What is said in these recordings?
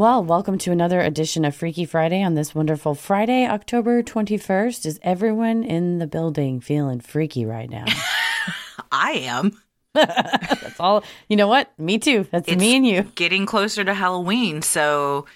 Well, welcome to another edition of Freaky Friday on this wonderful Friday, October 21st. Is everyone in the building feeling freaky right now? I am. That's all. You know what? Me too. That's It's me and you. Getting closer to Halloween, so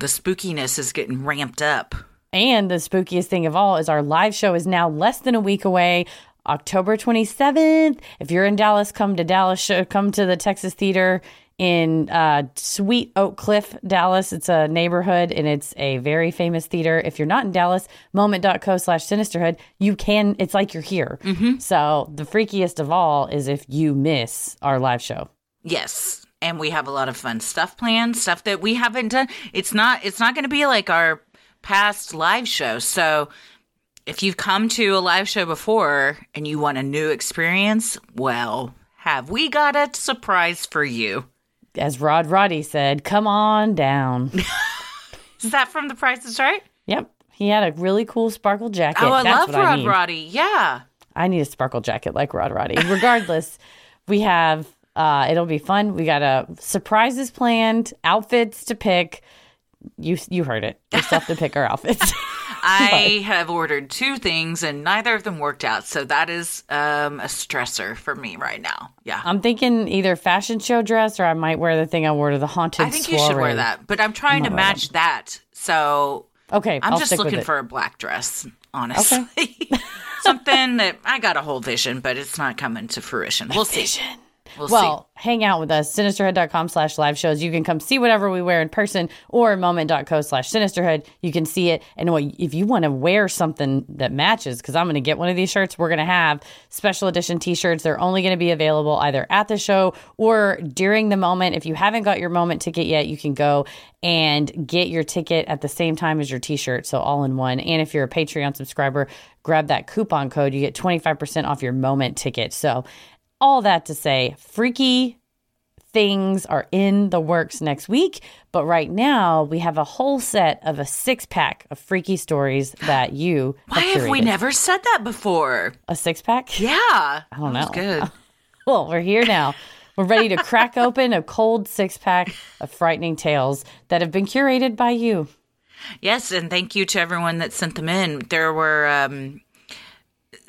the spookiness is getting ramped up. And the spookiest thing of all is our live show is now less than a week away. October 27th. If you're in Dallas, come to Dallas. Come to the Texas Theater in uh, Sweet Oak Cliff, Dallas. It's a neighborhood and it's a very famous theater. If you're not in Dallas, moment.co slash sinisterhood, you can, it's like you're here. So the freakiest of all is if you miss our live show. Yes. And we have a lot of fun stuff planned, stuff that we haven't done. It's not it's not going to be like our past live shows. So if you've come to a live show before and you want a new experience, well, have we got a surprise for you? As Rod Roddy said, come on down. Is that from The Price is Right? Yep. He had a really cool sparkle jacket. Oh, I That's love I Rod need. Roddy. Yeah. I need a sparkle jacket like Rod Roddy. Regardless, we have uh it'll be fun. We got uh surprises planned, outfits to pick. You you heard it. Yourself to pick our outfits. I have ordered two things and neither of them worked out. So that is um, a stressor for me right now. Yeah. I'm thinking either fashion show dress or I might wear the thing I wore to the haunted I think you should wear that. But I'm trying to match that. So Okay, I'm will just looking for a black dress, honestly. Something that I got a whole vision, but it's not coming to fruition. We'll see. We'll Well, hang out with us, sinisterhood.com slash live shows. You can come see whatever we wear in person or moment.co slash sinisterhood. You can see it. And if you want to wear something that matches, because I'm going to get one of these shirts, we're going to have special edition t shirts. They're only going to be available either at the show or during the moment. If you haven't got your moment ticket yet, you can go and get your ticket at the same time as your t shirt. So all in one. And if you're a Patreon subscriber, grab that coupon code. You get 25% off your moment ticket. So, all that to say, freaky things are in the works next week. But right now, we have a whole set of a six pack of freaky stories that you Why have we never said that before? a six pack? Yeah. I don't know. It's good. Well, we're here now. We're ready to crack open a cold six pack of frightening tales that have been curated by you. Yes, and thank you to everyone that sent them in. There were um,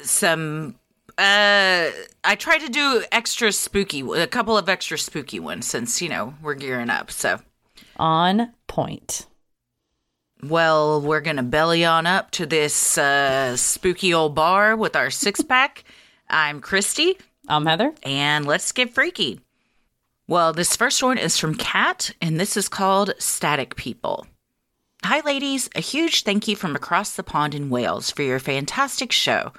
some. Uh, I tried to do extra spooky, a couple of extra spooky ones since you know we're gearing up. So, On point. well, we're gonna belly on up to this uh, spooky old bar with our six pack. I'm Christy, I'm Heather. and let's get freaky. Well, this first one is from Kat, and this is called Static People. Hi, ladies. A huge thank you from across the pond in Wales for your fantastic show.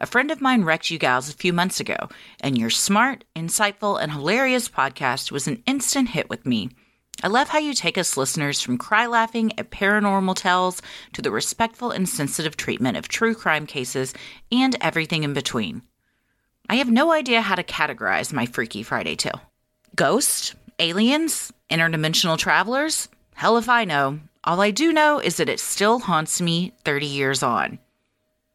A friend of mine wrecked you gals a few months ago, and your smart, insightful, and hilarious podcast was an instant hit with me. I love how you take us listeners from cry laughing at paranormal tales to the respectful and sensitive treatment of true crime cases and everything in between. I have no idea how to categorize my Freaky Friday tale. Ghosts? Aliens? Interdimensional travelers? Hell if I know. All I do know is that it still haunts me 30 years on.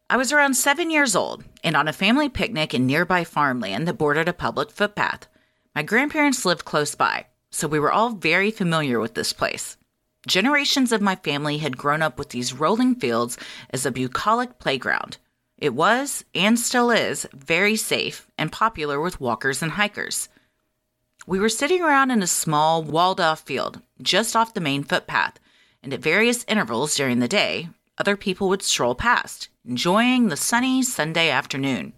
I was around seven years old and on a family picnic in nearby farmland that bordered a public footpath. My grandparents lived close by, so we were all very familiar with this place. Generations of my family had grown up with these rolling fields as a bucolic playground. It was, and still is, very safe and popular with walkers and hikers. We were sitting around in a small, walled off field just off the main footpath, and at various intervals during the day, other people would stroll past, enjoying the sunny Sunday afternoon.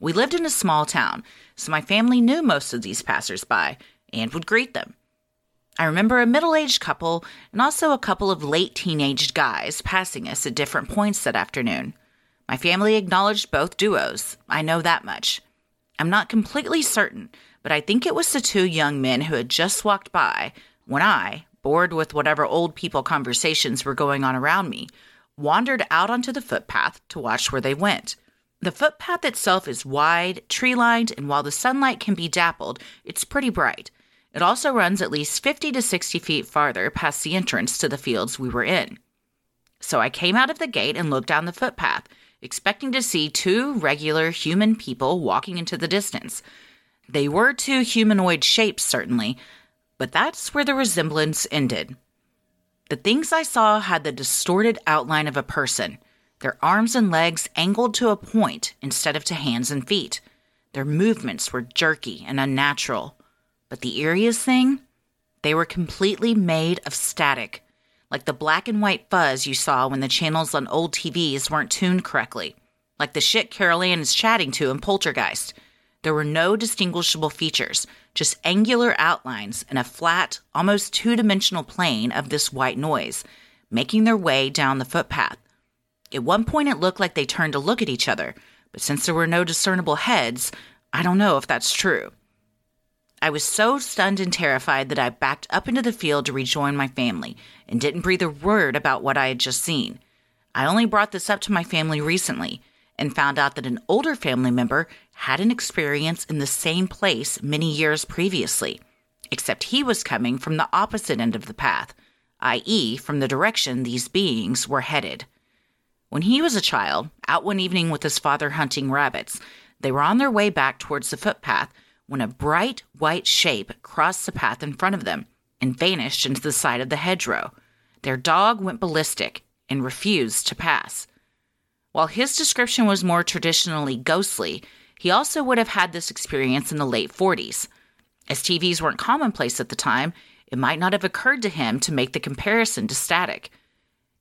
We lived in a small town, so my family knew most of these passersby and would greet them. I remember a middle aged couple and also a couple of late teenaged guys passing us at different points that afternoon. My family acknowledged both duos. I know that much. I'm not completely certain, but I think it was the two young men who had just walked by, when I, bored with whatever old people conversations were going on around me, wandered out onto the footpath to watch where they went. The footpath itself is wide, tree lined, and while the sunlight can be dappled, it's pretty bright. It also runs at least 50 to 60 feet farther past the entrance to the fields we were in. So I came out of the gate and looked down the footpath, expecting to see two regular human people walking into the distance. They were two humanoid shapes, certainly, but that's where the resemblance ended. The things I saw had the distorted outline of a person, their arms and legs angled to a point instead of to hands and feet. Their movements were jerky and unnatural. But the eeriest thing? They were completely made of static, like the black and white fuzz you saw when the channels on old TVs weren't tuned correctly, like the shit Carol Anne is chatting to in Poltergeist. There were no distinguishable features, just angular outlines and a flat, almost two dimensional plane of this white noise, making their way down the footpath. At one point, it looked like they turned to look at each other, but since there were no discernible heads, I don't know if that's true. I was so stunned and terrified that I backed up into the field to rejoin my family and didn't breathe a word about what I had just seen. I only brought this up to my family recently and found out that an older family member had an experience in the same place many years previously, except he was coming from the opposite end of the path, i.e., from the direction these beings were headed. When he was a child, out one evening with his father hunting rabbits, they were on their way back towards the footpath when a bright white shape crossed the path in front of them and vanished into the side of the hedgerow. Their dog went ballistic and refused to pass. While his description was more traditionally ghostly, he also would have had this experience in the late 40s. As TVs weren't commonplace at the time, it might not have occurred to him to make the comparison to static.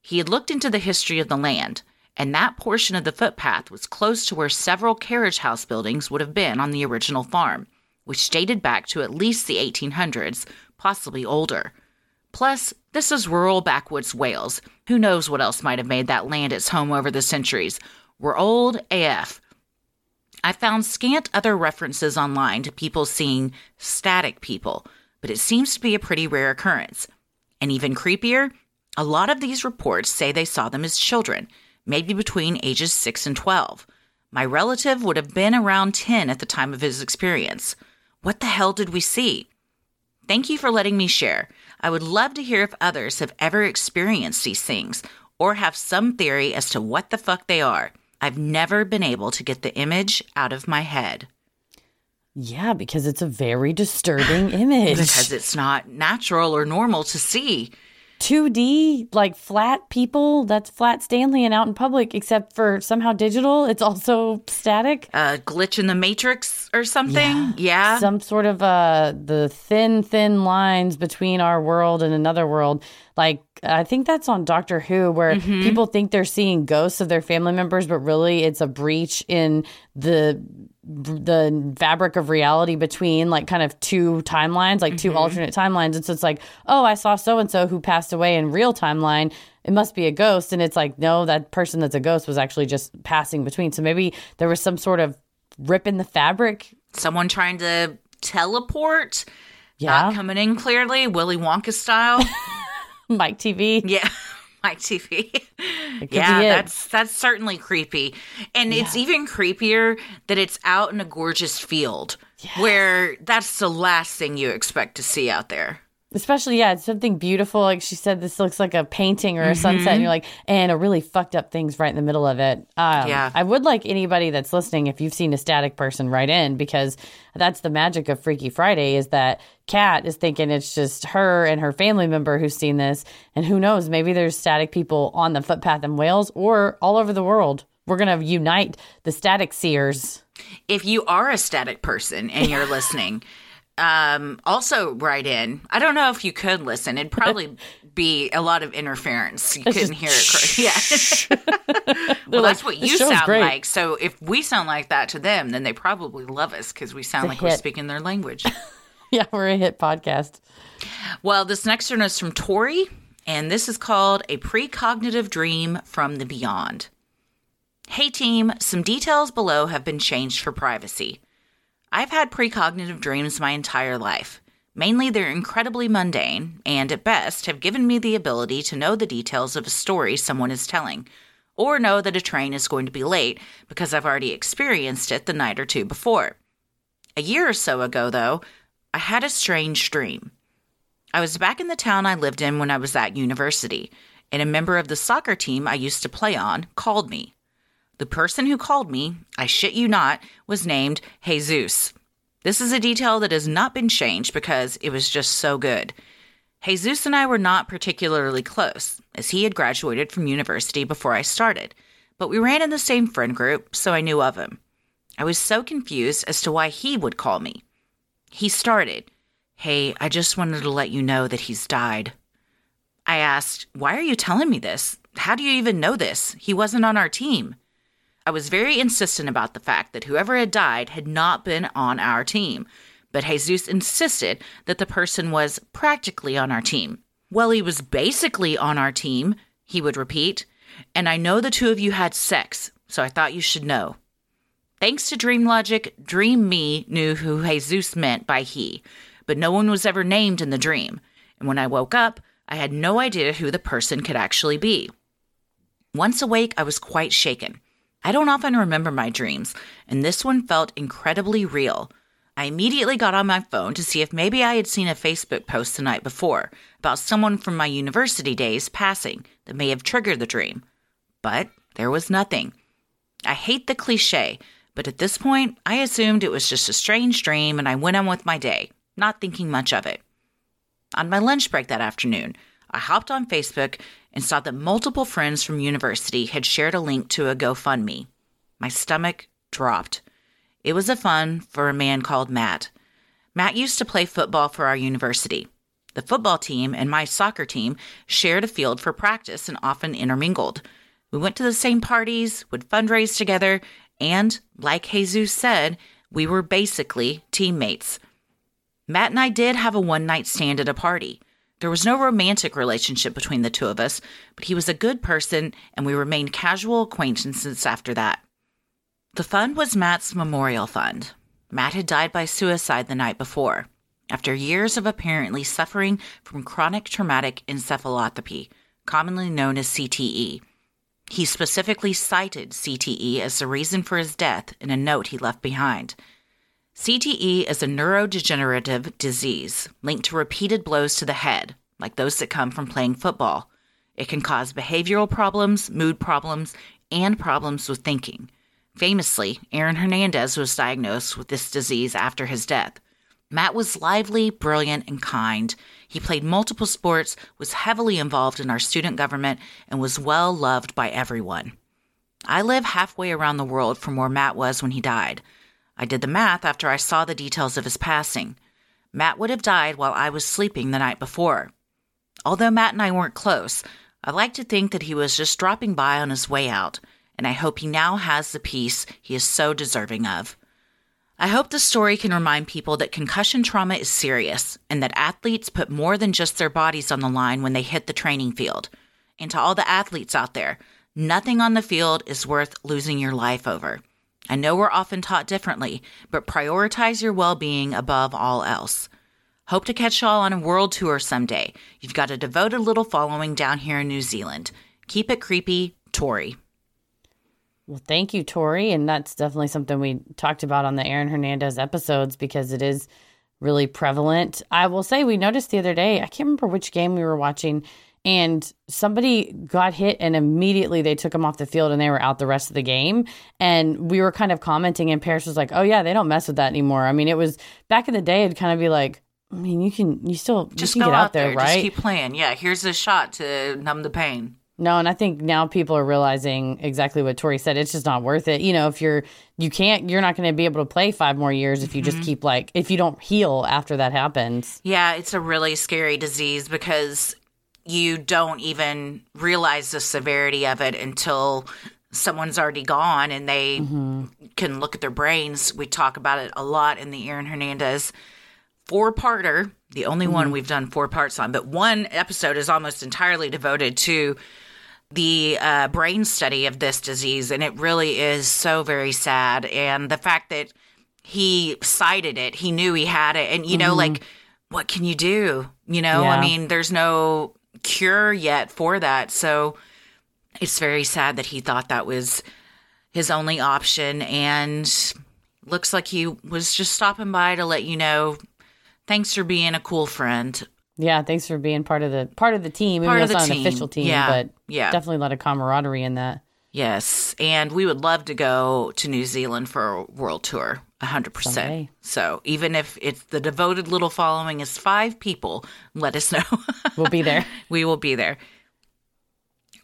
He had looked into the history of the land, and that portion of the footpath was close to where several carriage house buildings would have been on the original farm which dated back to at least the 1800s, possibly older. Plus, this is rural backwoods Wales. Who knows what else might have made that land its home over the centuries? We're old AF. I found scant other references online to people seeing static people, but it seems to be a pretty rare occurrence. And even creepier, a lot of these reports say they saw them as children, maybe between ages 6 and 12. My relative would have been around 10 at the time of his experience. What the hell did we see? Thank you for letting me share. I would love to hear if others have ever experienced these things or have some theory as to what the fuck they are. I've never been able to get the image out of my head. Yeah, because it's a very disturbing image. because it's not natural or normal to see. 2D, like flat people, that's flat Stanley and out in public, except for somehow digital. It's also static. A uh, glitch in the matrix or something. Yeah. yeah. Some sort of uh the thin, thin lines between our world and another world. Like I think that's on Doctor Who, where mm-hmm. people think they're seeing ghosts of their family members, but really it's a breach in the the fabric of reality between like kind of two timelines, like 2 mm-hmm. alternate timelines. And so it's like, oh, I saw so and so who passed away in real timeline. It must be a ghost. And it's like, no, that person that's a ghost was actually just passing between. So maybe there was some sort of rip in the fabric. Someone trying to teleport. Yeah. Not coming in clearly, Willy Wonka style. Mike Teavee. Yeah. Mike Teavee. yeah, that's that's certainly creepy. And yeah. it's even creepier that it's out in a gorgeous field yes. where that's the last thing you expect to see out there especially yeah it's something beautiful like she said this looks like a painting or a mm-hmm. sunset and you're like and a really fucked up things right in the middle of it. Um, yeah. I would like anybody that's listening if you've seen a static person write in because that's the magic of freaky friday is that kat is thinking it's just her and her family member who's seen this and who knows maybe there's static people on the footpath in wales or all over the world. We're going to unite the static seers. If you are a static person and you're listening um, also write in. I don't know if you could listen. It'd probably be a lot of interference. You couldn't hear it. Yeah. well, like, that's what you sound great. like. So if we sound like that to them, then they probably love us because we sound like we're speaking their language. yeah, we're a hit podcast. Well, this next one is from Tori, and this is called A Precognitive Dream from the Beyond. Hey, team, some details below have been changed for privacy. I've had precognitive dreams my entire life, Mainly, they're incredibly mundane and, at best, have given me the ability to know the details of a story someone is telling, or know that a train is going to be late because I've already experienced it the night or two before. A year or so ago, though, I had a strange dream. I was back in the town I lived in when I was at university, and a member of the soccer team I used to play on called me. The person who called me, I shit you not, was named Jesus. This is a detail that has not been changed because it was just so good. Jesus and I were not particularly close, as he had graduated from university before I started, but we ran in the same friend group, so I knew of him. I was so confused as to why he would call me. He started, Hey, I just wanted to let you know that he's died. I asked, Why are you telling me this? How do you even know this? He wasn't on our team. I was very insistent about the fact that whoever had died had not been on our team, but Jesus insisted that the person was practically on our team. Well, he was basically on our team, he would repeat, and I know the two of you had sex, so I thought you should know. Thanks to Dream Logic, Dream Me knew who Jesus meant by he, but no one was ever named in the dream, and when I woke up, I had no idea who the person could actually be. Once awake, I was quite shaken. I don't often remember my dreams, and this one felt incredibly real. I immediately got on my phone to see if maybe I had seen a Facebook post the night before about someone from my university days passing that may have triggered the dream. But there was nothing. I hate the cliche, but at this point, I assumed it was just a strange dream and I went on with my day, not thinking much of it. On my lunch break that afternoon, I hopped on Facebook and saw that multiple friends from university had shared a link to a GoFundMe. My stomach dropped. It was a fund for a man called Matt. Matt used to play football for our university. The football team and my soccer team shared a field for practice and often intermingled. We went to the same parties, would fundraise together, and, like Jesus said, we were basically teammates. Matt and I did have a one night stand at a party. There was no romantic relationship between the two of us, but he was a good person and we remained casual acquaintances after that. The fund was Matt's memorial fund. Matt had died by suicide the night before, after years of apparently suffering from chronic traumatic encephalopathy, commonly known as CTE. He specifically cited CTE as the reason for his death in a note he left behind. CTE is a neurodegenerative disease linked to repeated blows to the head, like those that come from playing football. It can cause behavioral problems, mood problems, and problems with thinking. Famously, Aaron Hernandez was diagnosed with this disease after his death. Matt was lively, brilliant, and kind. He played multiple sports, was heavily involved in our student government, and was well loved by everyone. I live halfway around the world from where Matt was when he died. I did the math after I saw the details of his passing. Matt would have died while I was sleeping the night before. Although Matt and I weren't close, I like to think that he was just dropping by on his way out, and I hope he now has the peace he is so deserving of. I hope this story can remind people that concussion trauma is serious and that athletes put more than just their bodies on the line when they hit the training field. And to all the athletes out there, nothing on the field is worth losing your life over. I know we're often taught differently, but prioritize your well being above all else. Hope to catch y'all on a world tour someday. You've got a devoted little following down here in New Zealand. Keep it creepy, Tori. Well, thank you, Tori. And that's definitely something we talked about on the Aaron Hernandez episodes because it is really prevalent. I will say we noticed the other day, I can't remember which game we were watching and somebody got hit and immediately they took him off the field and they were out the rest of the game. And we were kind of commenting and Paris was like oh yeah they don't mess with that anymore. I mean it was back in the day it'd kind of be like I mean you can you still just you can go get out, out there, right Just keep playing. Yeah, here's a shot to numb the pain. no and I think now people are realizing exactly what Tori said it's just not worth it. You know if you're you can't you're not going to be able to play five more years if you just mm-hmm. keep like if you don't heal after that happens. Yeah, it's a really scary disease because you don't even realize the severity of it until someone's already gone and they mm-hmm. can look at their brains. We talk about it a lot in the Aaron Hernandez four parter, the only one mm-hmm. we've done four parts on, but one episode is almost entirely devoted to the uh, brain study of this disease. And it really is so very sad. And the fact that he cited it, he knew he had it. And, you know, mm-hmm. like what can you do? You know, Yeah. I mean, there's no cure yet for that. So it's very sad that he thought that was his only option. And looks like he was just stopping by to let you know thanks for being a cool friend. Yeah, thanks for being part of the part of the team. Part of it's the not an team. official team, Yeah, but yeah. definitely a lot of camaraderie in that. Yes. And we would love to go to New Zealand for a world tour. 100%. So even if it's the devoted little following is five people, let us know. We'll be there. we will be there.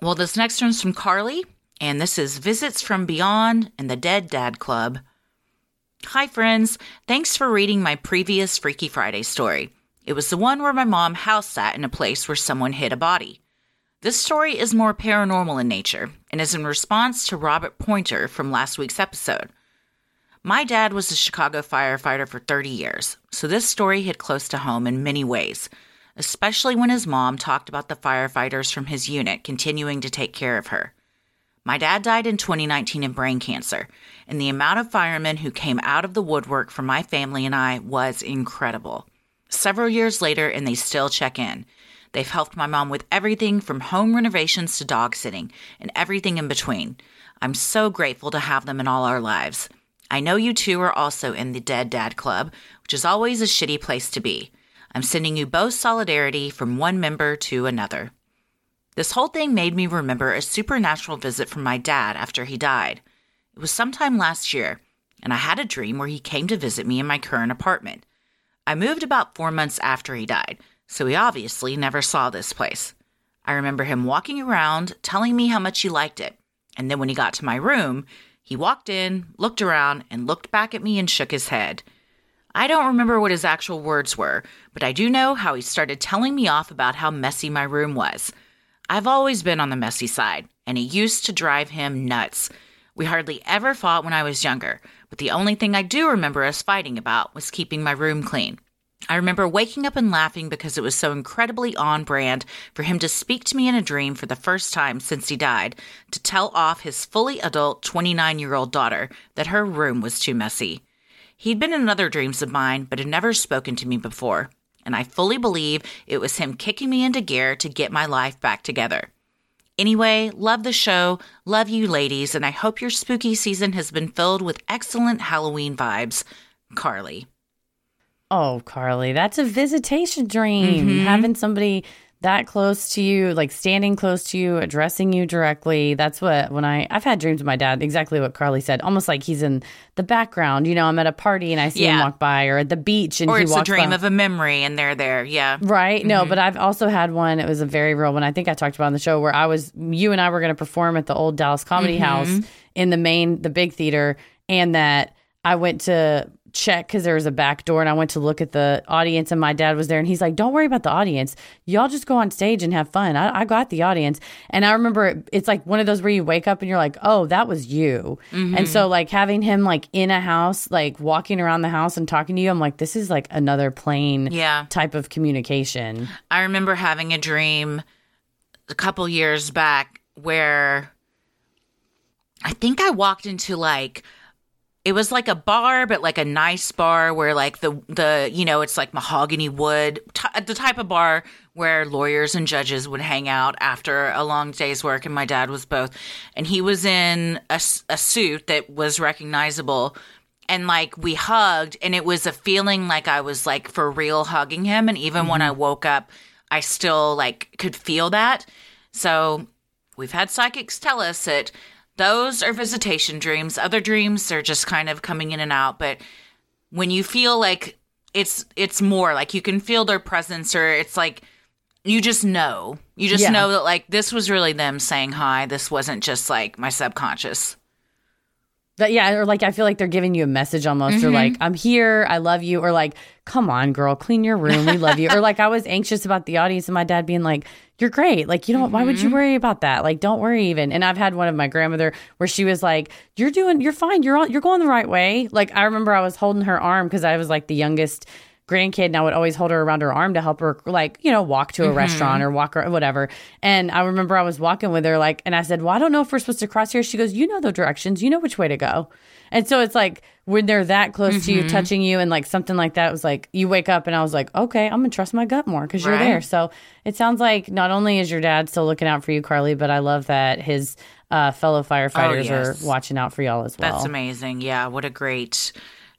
Well, this next one's from Carly, and this is Visits from Beyond and the Dead Dad Club. Hi, friends. Thanks for reading my previous Freaky Friday story. It was the one where my mom house sat in a place where someone hid a body. This story is more paranormal in nature and is in response to Robert Pointer from last week's episode. My dad was a Chicago firefighter for 30 years, so this story hit close to home in many ways, especially when his mom talked about the firefighters from his unit continuing to take care of her. My dad died in 2019 of brain cancer, and the amount of firemen who came out of the woodwork for my family and I was incredible. Several years later, and they still check in. They've helped my mom with everything from home renovations to dog sitting and everything in between. I'm so grateful to have them in all our lives. I know you two are also in the Dead Dad Club, which is always a shitty place to be. I'm sending you both solidarity from one member to another. This whole thing made me remember a supernatural visit from my dad after he died. It was sometime last year, and I had a dream where he came to visit me in my current apartment. I moved about four months after he died, so he obviously never saw this place. I remember him walking around, telling me how much he liked it, and then when he got to my room, he walked in, looked around, and looked back at me and shook his head. I don't remember what his actual words were, but I do know how he started telling me off about how messy my room was. I've always been on the messy side, and it used to drive him nuts. We hardly ever fought when I was younger, but the only thing I do remember us fighting about was keeping my room clean. I remember waking up and laughing because it was so incredibly on brand for him to speak to me in a dream for the first time since he died to tell off his fully adult 29 year old daughter that her room was too messy. He'd been in other dreams of mine, but had never spoken to me before, and I fully believe it was him kicking me into gear to get my life back together. Anyway, love the show, love you ladies, and I hope your spooky season has been filled with excellent Halloween vibes. Carly. Oh, Carly, that's a visitation dream. Mm-hmm. Having somebody that close to you, like standing close to you, addressing you directly. That's what when I I've had dreams with my dad, exactly what Carly said. Almost like he's in the background. You know, I'm at a party and I see him walk by, or at the beach and Or he it's a dream by. of a memory and they're there. Yeah. Right. Mm-hmm. No, but I've also had one. It was a very real one. I think I talked about on the show where I was, you and I were going to perform at the old Dallas Comedy Mm-hmm. House in the main, the big theater, and that I went to check because there was a back door and I went to look at the audience and my dad was there and he's like, don't worry about the audience. Y'all just go on stage and have fun. I, I got the audience. And I remember it, it's like one of those where you wake up and you're like, oh, that was you. Mm-hmm. And so like having him like in a house, like walking around the house and talking to you, I'm like, this is like another plane Yeah. type of communication. I remember having a dream a couple years back where I think I walked into like it was like a bar but like a nice bar where like the the you know it's like mahogany wood t- the type of bar where lawyers and judges would hang out after a long day's work and my dad was both. And he was in a, a suit that was recognizable and like we hugged and it was a feeling like I was like for real hugging him and even when I mm-hmm. woke up I still like could feel that. So we've had psychics tell us that those are visitation dreams. Other dreams are just kind of coming in and out but when you feel like it's it's more like you can feel their presence or it's like you just know. You just Yeah. know that like this was really them saying hi. This wasn't just like my subconscious. That yeah, or like I feel like they're giving you a message almost, or mm-hmm. like I'm here, I love you, or like come on, girl, clean your room, we love you, or like I was anxious about the audience and my dad being like, you're great, like you don't, why would you mm-hmm. worry about that? Like don't worry even. And I've had one of my grandmother where she was like, you're doing, you're fine, you're on, you're going the right way. Like I remember I was holding her arm because I was like the youngest grandkid and I would always hold her around her arm to help her, like, you know, walk to a restaurant or walk or whatever. And I remember I was walking with her, like, and I said, Well, I don't know if we're supposed to cross here. She goes, You know the directions, you know which way to go. And so it's like when they're that close to you, touching you, and like something like that, was like you wake up and I was like, Okay, I'm gonna trust my gut more because you're there. So it sounds like not only is your dad still looking out for you, Carly, but I love that his uh, fellow firefighters Oh, yes. are watching out for y'all as well. That's amazing. Yeah, what a great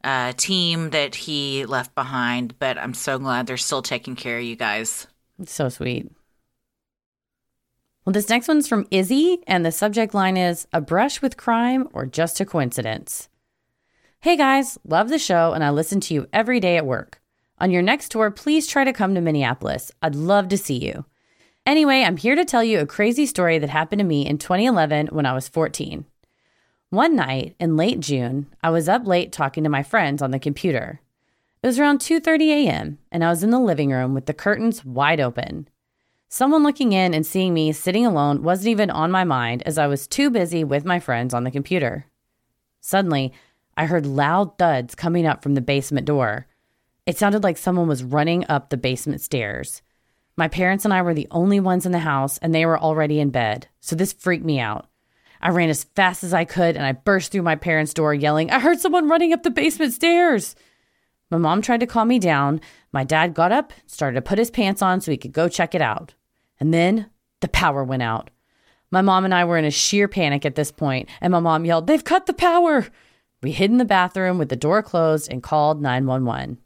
uh, team that he left behind. But I'm so glad they're still taking care of you guys. It's so sweet. Well, this next one's from Izzy, and the subject line is A Brush with Crime or Just a Coincidence. Hey guys, love the show, and I listen to you every day at work. On your next tour, please try to come to Minneapolis. I'd love to see you. Anyway, I'm here to tell you a crazy story that happened to me in 2011 when I was 14. One night in late June, I was up late talking to my friends on the computer. It was around 2:30 a.m., and I was in the living room with the curtains wide open. Someone looking in and seeing me sitting alone wasn't even on my mind as I was too busy with my friends on the computer. Suddenly, I heard loud thuds coming up from the basement door. It sounded like someone was running up the basement stairs. My parents and I were the only ones in the house, and they were already in bed, so this freaked me out. I ran as fast as I could and I burst through my parents' door yelling, I heard someone running up the basement stairs. My mom tried to calm me down. My dad got up, started to put his pants on so he could go check it out. And then the power went out. My mom and I were in a sheer panic at this point, and my mom yelled, They've cut the power. We hid in the bathroom with the door closed and called 911.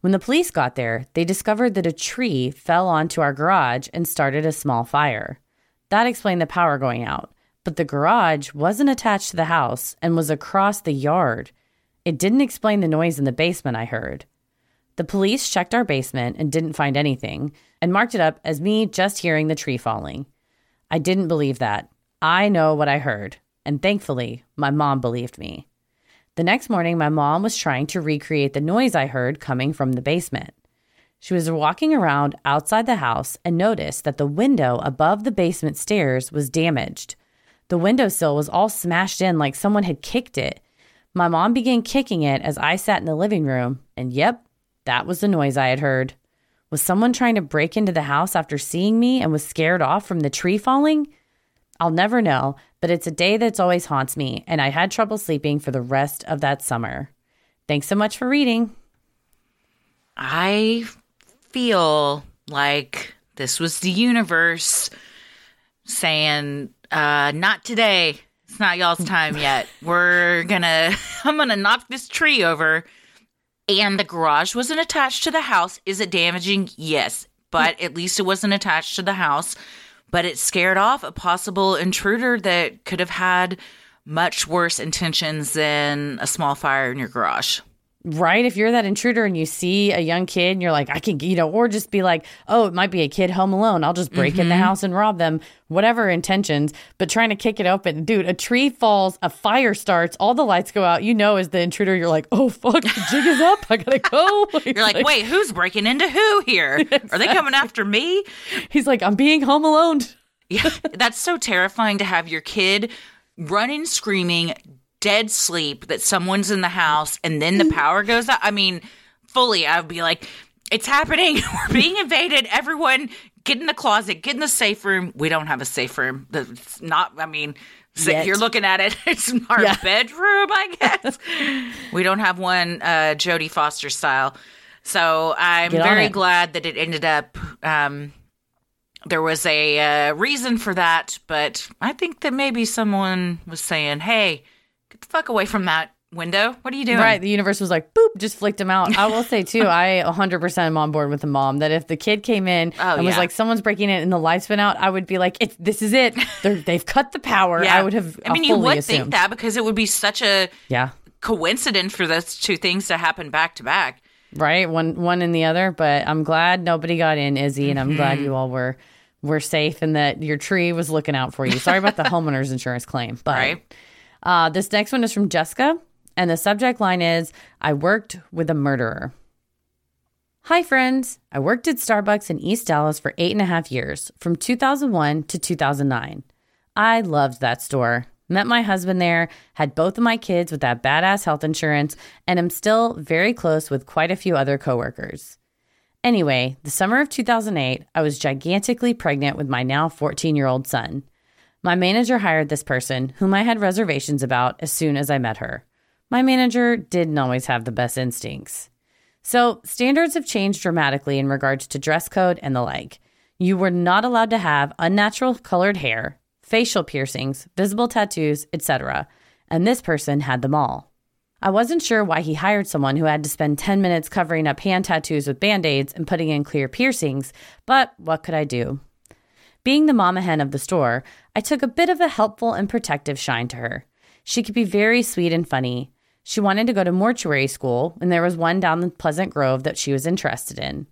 When the police got there, they discovered that a tree fell onto our garage and started a small fire. That explained the power going out, but the garage wasn't attached to the house and was across the yard. It didn't explain the noise in the basement I heard. The police checked our basement and didn't find anything and marked it up as me just hearing the tree falling. I didn't believe that. I know what I heard, and thankfully, my mom believed me. The next morning, my mom was trying to recreate the noise I heard coming from the basement. She was walking around outside the house and noticed that the window above the basement stairs was damaged. The windowsill was all smashed in like someone had kicked it. My mom began kicking it as I sat in the living room, and yep, that was the noise I had heard. Was someone trying to break into the house after seeing me and was scared off from the tree falling? I'll never know, but it's a day that's always haunts me, and I had trouble sleeping for the rest of that summer. Thanks so much for reading. I feel like this was the universe saying, uh, not today. It's not y'all's time yet. We're gonna, I'm gonna knock this tree over. And the garage wasn't attached to the house. Is it damaging? Yes. But at least it wasn't attached to the house. But it scared off a possible intruder that could have had much worse intentions than a small fire in your garage. Right? If you're that intruder and you see a young kid and you're like, I can, you know, or just be like, oh, it might be a kid home alone. I'll just break in the mm-hmm. house and rob them, whatever intentions, but trying to kick it open. Dude, a tree falls, a fire starts, all the lights go out. You know, as the intruder, you're like, oh, fuck, the jig is up. I gotta go. You're like, wait, who's breaking into who here? Are they coming after me? He's like, I'm being home alone. Yeah, that's so terrifying to have your kid running, screaming, dead sleep that someone's in the house and then the power goes out. I mean, fully, I would be like, it's happening. We're being invaded. Everyone, get in the closet, get in the safe room. We don't have a safe room. It's not, I mean, so you're looking at it. It's our Yeah. bedroom, I guess. we don't have one uh, Jodie Foster style. So I'm very it. glad that it ended up. Um, there was a uh, reason for that, but I think that maybe someone was saying, "Hey, get the fuck away from that window. What are you doing?" Right. The universe was like, boop, just flicked him out. I will say, too, I 100% am on board with the mom that if the kid came in Oh, and was like, someone's breaking it and the lights went out, I would be like, it's, this is it. They're, they've cut the power. I would have I mean, uh, you would assumed. think that because it would be such a Yeah. coincidence for those two things to happen back to back. Right. One, one and the other. But I'm glad nobody got in, Izzy, and I'm Mm-hmm. glad you all were. were safe and that your tree was looking out for you. Sorry about the homeowner's insurance claim. But Right. Uh, this next one is from Jessica, and the subject line is I worked with a murderer. Hi, friends. I worked at Starbucks in East Dallas for eight and a half years, from 2001 to 2009. I loved that store. Met my husband there, had both of my kids with that badass health insurance, and am still very close with quite a few other coworkers. Anyway, the summer of 2008, I was gigantically pregnant with my now 14 year old son. My manager hired this person, whom I had reservations about as soon as I met her. My manager didn't always have the best instincts. So, standards have changed dramatically in regards to dress code and the like. You were not allowed to have unnatural colored hair, facial piercings, visible tattoos, etc., and this person had them all. I wasn't sure why he hired someone who had to spend 10 minutes covering up hand tattoos with band aids and putting in clear piercings, but what could I do? Being the mama hen of the store, I took a bit of a helpful and protective shine to her. She could be very sweet and funny. She wanted to go to mortuary school, and there was one down in Pleasant Grove that she was interested in.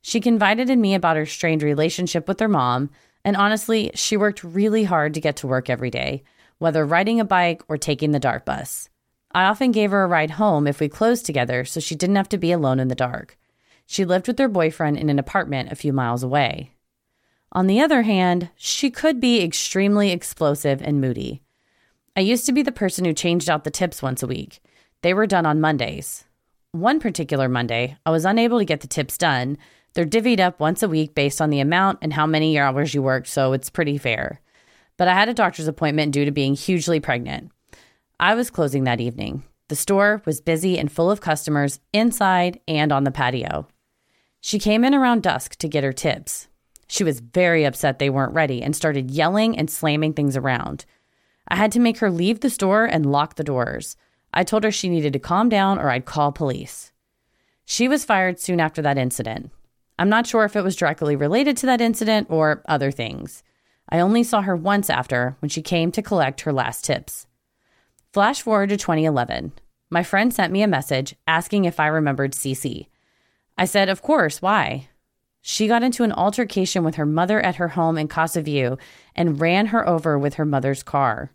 She confided in me about her strained relationship with her mom, and honestly, she worked really hard to get to work every day, whether riding a bike or taking the DART bus. I often gave her a ride home if we closed together so she didn't have to be alone in the dark. She lived with her boyfriend in an apartment a few miles away. On the other hand, she could be extremely explosive and moody. I used to be the person who changed out the tips once a week. They were done on Mondays. One particular Monday, I was unable to get the tips done. They're divvied up once a week based on the amount and how many hours you worked, so it's pretty fair. But I had a doctor's appointment due to being hugely pregnant. I was closing that evening. The store was busy and full of customers inside and on the patio. She came in around dusk to get her tips. She was very upset they weren't ready and started yelling and slamming things around. I had to make her leave the store and lock the doors. I told her she needed to calm down or I'd call police. She was fired soon after that incident. I'm not sure if it was directly related to that incident or other things. I only saw her once after when she came to collect her last tips. Flash forward to 2011. My friend sent me a message asking if I remembered CC. I said, Of course, why? She got into an altercation with her mother at her home in Casa View and ran her over with her mother's car.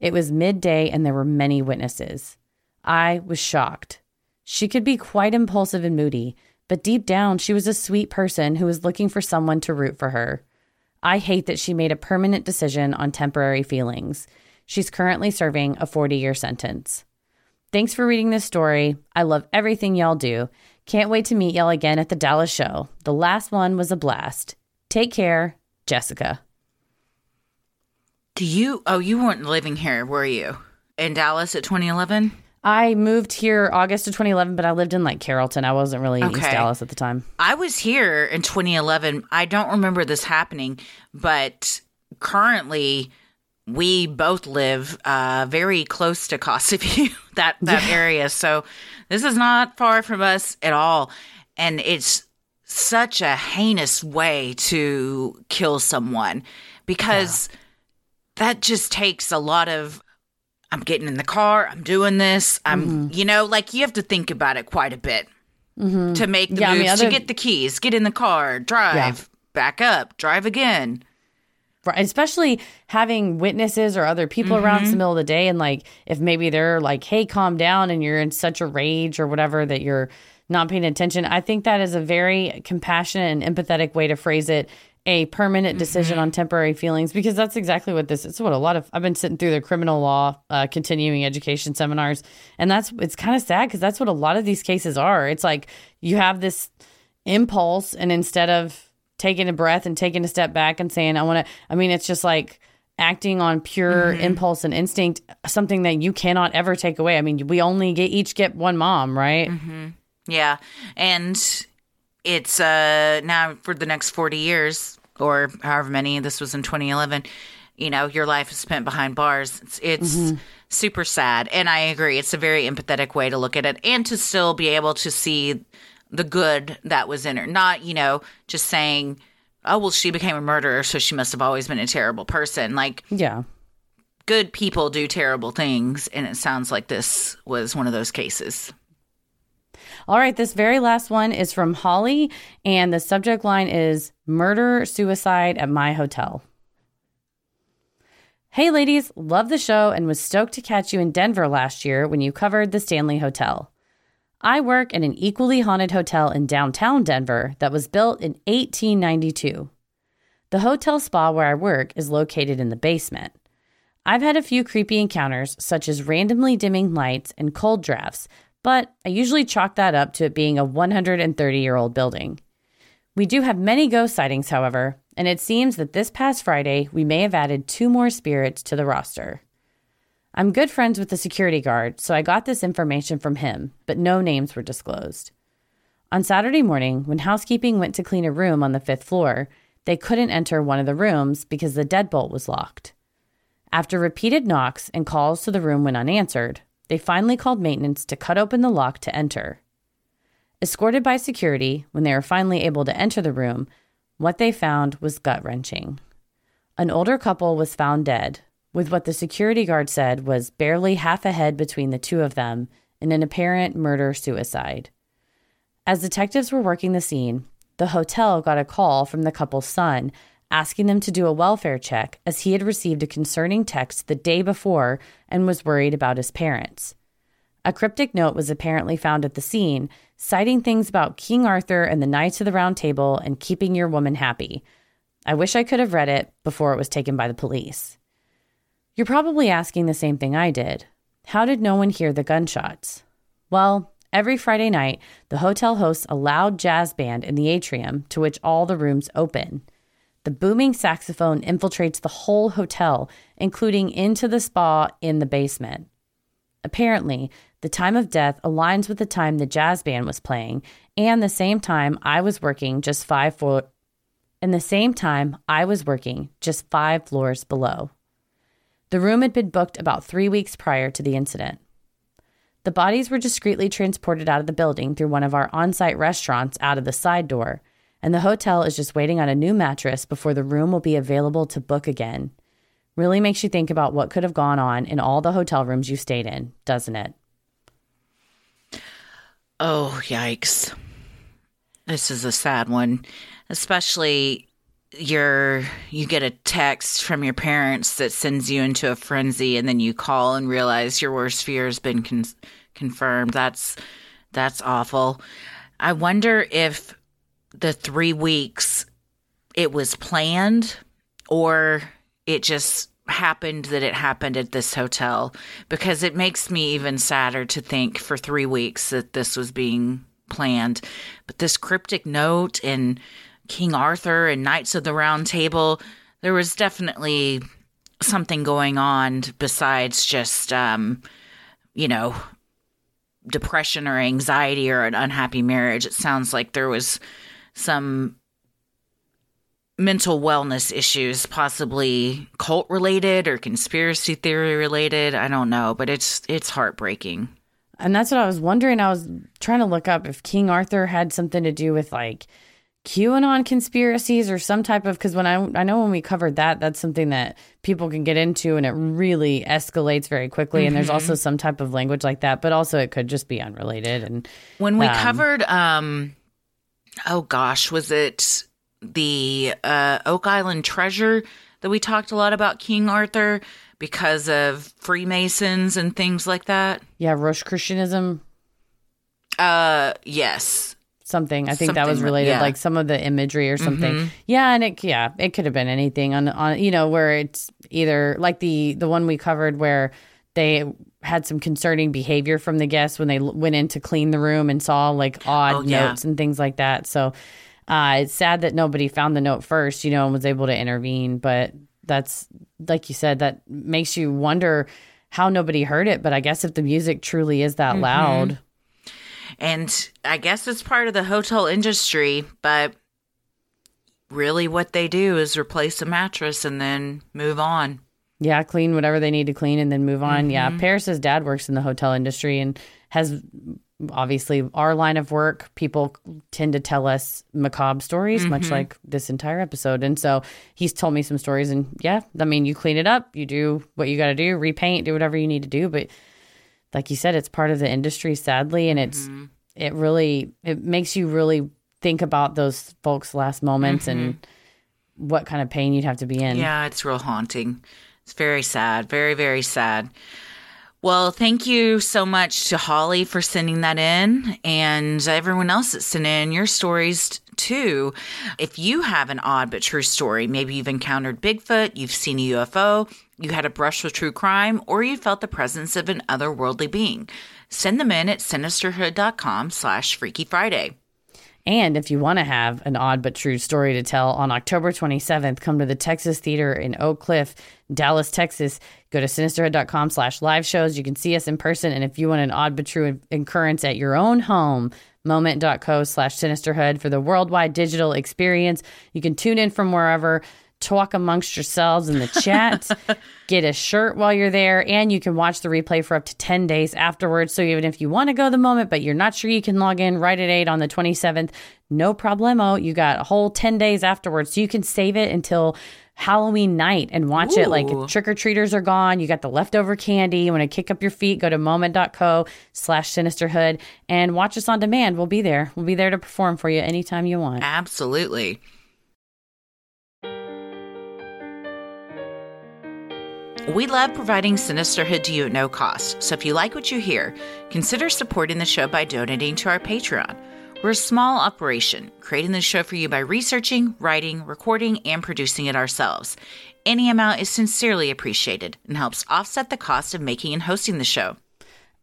It was midday and there were many witnesses. I was shocked. She could be quite impulsive and moody, but deep down, she was a sweet person who was looking for someone to root for her. I hate that she made a permanent decision on temporary feelings. She's currently serving a 40 year sentence. Thanks for reading this story. I love everything y'all do. Can't wait to meet y'all again at the Dallas show. The last one was a blast. Take care, Jessica. Do you? Oh, you weren't living here, were you? In Dallas at 2011? I moved here August of 2011, but I lived in like Carrollton. I wasn't really in East Dallas at the time. I was here in 2011. I don't remember this happening, but currently we both live uh, very close to View, that that area. So this is not far from us at all, and it's such a heinous way to kill someone because that just takes a lot of. I'm getting in the car. I'm doing this. I'm, you know, like you have to think about it quite a bit to make the Yeah, I mean, moves to get the keys, get in the car, drive, back up, drive again. Right, especially having witnesses or other people around in the middle of the day, and like if maybe they're like, "Hey, calm down," and you're in such a rage or whatever that you're not paying attention. I think that is a very compassionate and empathetic way to phrase it. A permanent decision on temporary feelings, because that's exactly what this is. What a lot of I've been sitting through the criminal law uh, continuing education seminars, and that's it's kind of sad because that's what a lot of these cases are. It's like you have this impulse, and instead of taking a breath and taking a step back and saying, I want to, I mean, it's just like acting on pure mm-hmm. impulse and instinct, something that you cannot ever take away. I mean, we only get each get one mom, right? Mm-hmm. Yeah. And it's uh now for the next 40 years or however many, this was in 2011, you know, your life is spent behind bars. It's, it's mm-hmm. super sad. And I agree. It's a very empathetic way to look at it and to still be able to see the good that was in her. Not, you know, just saying, oh, well, she became a murderer, so she must have always been a terrible person. Like, Yeah. good people do terrible things. And it sounds like this was one of those cases. All right, this very last one is from Holly, and the subject line is murder suicide at my hotel. Hey, ladies, love the show and was stoked to catch you in Denver last year when you covered the Stanley Hotel. I work in an equally haunted hotel in downtown Denver that was built in 1892. The hotel spa where I work is located in the basement. I've had a few creepy encounters, such as randomly dimming lights and cold drafts, but I usually chalk that up to it being a 130 year old building. We do have many ghost sightings, however, and it seems that this past Friday we may have added two more spirits to the roster. I'm good friends with the security guard, so I got this information from him, but no names were disclosed. On Saturday morning, when housekeeping went to clean a room on the fifth floor, they couldn't enter one of the rooms because the deadbolt was locked. After repeated knocks and calls to the room went unanswered, they finally called maintenance to cut open the lock to enter. Escorted by security, when they were finally able to enter the room, what they found was gut wrenching. An older couple was found dead, with what the security guard said was barely half a head between the two of them in an apparent murder suicide. As detectives were working the scene, the hotel got a call from the couple's son asking them to do a welfare check as he had received a concerning text the day before and was worried about his parents. A cryptic note was apparently found at the scene, citing things about King Arthur and the Knights of the Round Table and keeping your woman happy. I wish I could have read it before it was taken by the police. You're probably asking the same thing I did. How did no one hear the gunshots? Well, every Friday night, the hotel hosts a loud jazz band in the atrium to which all the rooms open. The booming saxophone infiltrates the whole hotel, including into the spa in the basement. Apparently, the time of death aligns with the time the jazz band was playing and the same time I was working just 5 floor and the same time I was working just 5 floors below. The room had been booked about 3 weeks prior to the incident. The bodies were discreetly transported out of the building through one of our on-site restaurants out of the side door and the hotel is just waiting on a new mattress before the room will be available to book again. Really makes you think about what could have gone on in all the hotel rooms you stayed in, doesn't it? Oh, yikes. This is a sad one, especially your you get a text from your parents that sends you into a frenzy and then you call and realize your worst fear has been con- confirmed. That's that's awful. I wonder if the three weeks it was planned or it just happened that it happened at this hotel because it makes me even sadder to think for three weeks that this was being planned. But this cryptic note and King Arthur and Knights of the Round Table, there was definitely something going on besides just, um, you know, depression or anxiety or an unhappy marriage. It sounds like there was some mental wellness issues, possibly cult related or conspiracy theory related. I don't know, but it's it's heartbreaking. And that's what I was wondering. I was trying to look up if King Arthur had something to do with like QAnon conspiracies or some type of because when I I know when we covered that, that's something that people can get into and it really escalates very quickly. Mm-hmm. And there's mm-hmm. also some type of language like that, but also it could just be unrelated. And when we um, covered um oh gosh, was it the uh, Oak Island Treasure that we talked a lot about King Arthur because of Freemasons and things like that? Yeah, Rosicrucianism. Uh, yes. Something. I think something, that was related, yeah. like some of the imagery or something. Mm-hmm. Yeah, and it yeah, it could have been anything on on you know where it's either like the the one we covered where they had some concerning behavior from the guests when they went in to clean the room and saw like odd oh, yeah. notes and things like that. So uh, it's sad that nobody found the note first, you know, and was able to intervene. But that's like you said, that makes you wonder how nobody heard it. But I guess if the music truly is that mm-hmm. loud. And I guess it's part of the hotel industry, but really what they do is replace a mattress and then move on. Yeah, clean whatever they need to clean and then move on. Mm-hmm. Yeah, Paris's dad works in the hotel industry and has obviously our line of work. People tend to tell us macabre stories, mm-hmm. much like this entire episode. And so he's told me some stories. And yeah, I mean, you clean it up, you do what you got to do, repaint, do whatever you need to do. But like you said, it's part of the industry, sadly, and it's mm-hmm. it really it makes you really think about those folks' last moments and mm-hmm. what kind of pain you'd have to be in. Yeah, it's real haunting. It's very sad, very, very sad. Well, thank you so much to Holly for sending that in and everyone else that sent in your stories too. If you have an odd but true story, maybe you've encountered Bigfoot, you've seen a UFO, you had a brush with true crime, or you felt the presence of an otherworldly being, send them in at sinisterhood.com slash freaky Friday. And if you want to have an odd but true story to tell on October 27th, come to the Texas Theater in Oak Cliff, Dallas, Texas. Go to sinisterhood.com slash live shows. You can see us in person. And if you want an odd but true occurrence at your own home, moment.co slash sinisterhood for the worldwide digital experience. You can tune in from wherever talk amongst yourselves in the chat, get a shirt while you're there, and you can watch the replay for up to 10 days afterwards. So even if you want to go the moment, but you're not sure you can log in right at 8 on the 27th, no problemo. You got a whole 10 days afterwards. So you can save it until Halloween night and watch Ooh. it. Like trick or treaters are gone. You got the leftover candy. You want to kick up your feet, go to moment.co slash sinisterhood and watch us on demand. We'll be there. We'll be there to perform for you anytime you want. Absolutely. We love providing Sinisterhood to you at no cost, so if you like what you hear, consider supporting the show by donating to our Patreon. We're a small operation, creating the show for you by researching, writing, recording, and producing it ourselves. Any amount is sincerely appreciated and helps offset the cost of making and hosting the show.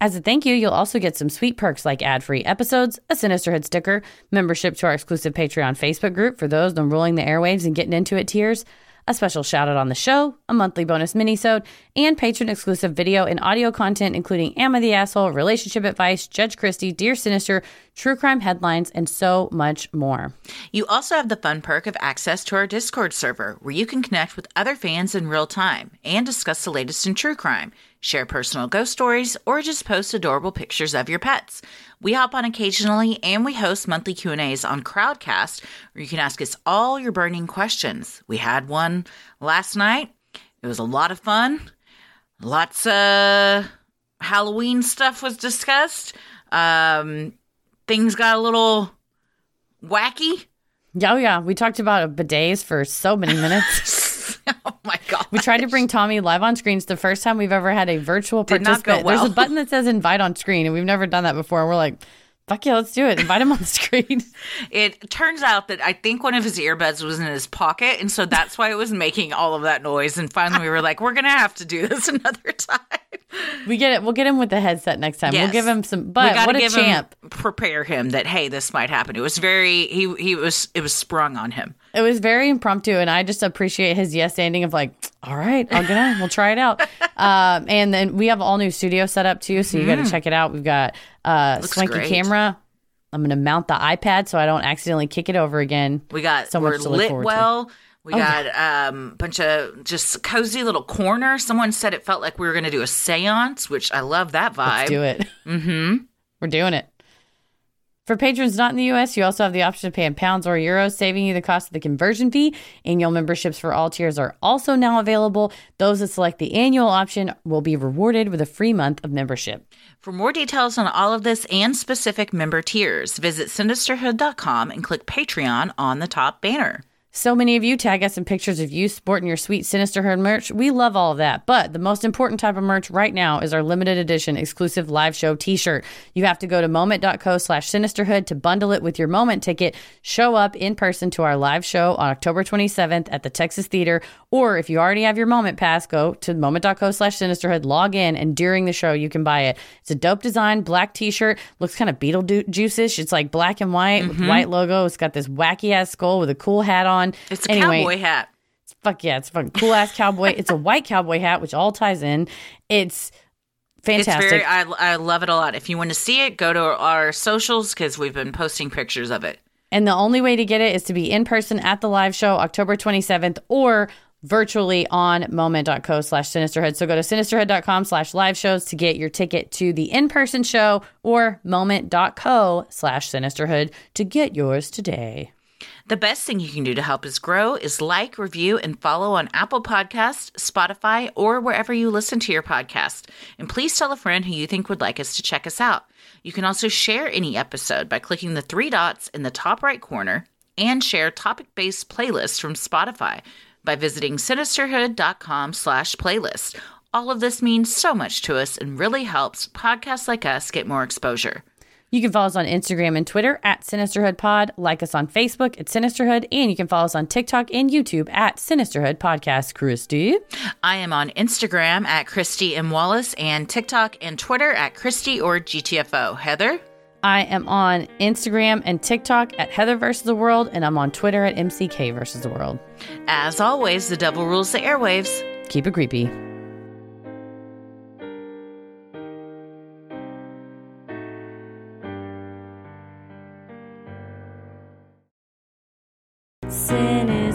As a thank you, you'll also get some sweet perks like ad free episodes, a Sinisterhood sticker, membership to our exclusive Patreon Facebook group for those unrolling the airwaves and getting into it tiers a special shout out on the show, a monthly bonus minisode, and patron exclusive video and audio content, including Am I the Asshole, relationship advice, Judge Christy, Dear Sinister, true crime headlines, and so much more. You also have the fun perk of access to our Discord server, where you can connect with other fans in real time and discuss the latest in true crime share personal ghost stories, or just post adorable pictures of your pets. We hop on occasionally and we host monthly Q&As on Crowdcast where you can ask us all your burning questions. We had one last night. It was a lot of fun. Lots of Halloween stuff was discussed. Um, things got a little wacky. Oh yeah, we talked about bidets for so many minutes. oh my god! We tried to bring Tommy live on screen. It's the first time we've ever had a virtual Did participant. Well. There's a button that says invite on screen, and we've never done that before. And we're like, fuck yeah, let's do it. Invite him on the screen. It turns out that I think one of his earbuds was in his pocket, and so that's why it was making all of that noise. And finally, we were like, we're gonna have to do this another time. We get it. We'll get him with the headset next time. Yes. We'll give him some. But what a champ! Him, prepare him that hey, this might happen. It was very he he was it was sprung on him. It was very impromptu, and I just appreciate his yes ending of like, all right, I'll get on. We'll try it out. um, and then we have all new studio set up too, so you mm. got to check it out. We've got uh, swanky great. camera. I'm going to mount the iPad so I don't accidentally kick it over again. We got so we're lit well. To. We oh, got a um, bunch of just cozy little corner. Someone said it felt like we were going to do a seance, which I love that vibe. Let's do it. Mm-hmm. We're doing it. For patrons not in the US, you also have the option to pay in pounds or euros, saving you the cost of the conversion fee. Annual memberships for all tiers are also now available. Those that select the annual option will be rewarded with a free month of membership. For more details on all of this and specific member tiers, visit sinisterhood.com and click Patreon on the top banner. So many of you tag us in pictures of you sporting your sweet Sinisterhood merch. We love all of that. But the most important type of merch right now is our limited edition exclusive live show t shirt. You have to go to moment.co slash sinisterhood to bundle it with your moment ticket. Show up in person to our live show on October 27th at the Texas Theater. Or if you already have your moment pass, go to moment.co slash sinisterhood, log in, and during the show, you can buy it. It's a dope design, black t shirt. Looks kind of Beetlejuice ish. It's like black and white mm-hmm. with white logo. It's got this wacky ass skull with a cool hat on on. It's a anyway, cowboy hat. Fuck yeah, it's a fucking cool ass cowboy. it's a white cowboy hat, which all ties in. It's fantastic. It's very, I, I love it a lot. If you want to see it, go to our socials because we've been posting pictures of it. And the only way to get it is to be in person at the live show October 27th or virtually on moment.co slash sinisterhood. So go to sinisterhood.com slash live shows to get your ticket to the in-person show or moment.co slash sinisterhood to get yours today. The best thing you can do to help us grow is like, review, and follow on Apple Podcasts, Spotify, or wherever you listen to your podcast. And please tell a friend who you think would like us to check us out. You can also share any episode by clicking the three dots in the top right corner and share topic-based playlists from Spotify by visiting sinisterhood.com slash playlist. All of this means so much to us and really helps podcasts like us get more exposure. You can follow us on Instagram and Twitter at Sinisterhood Pod, like us on Facebook at Sinisterhood, and you can follow us on TikTok and YouTube at Sinisterhood Podcast. Christy. I am on Instagram at Christy M. Wallace and TikTok and Twitter at Christy or GTFO. Heather? I am on Instagram and TikTok at Heather versus the World, and I'm on Twitter at MCK versus the World. As always, the devil rules the airwaves. Keep it creepy. sinning.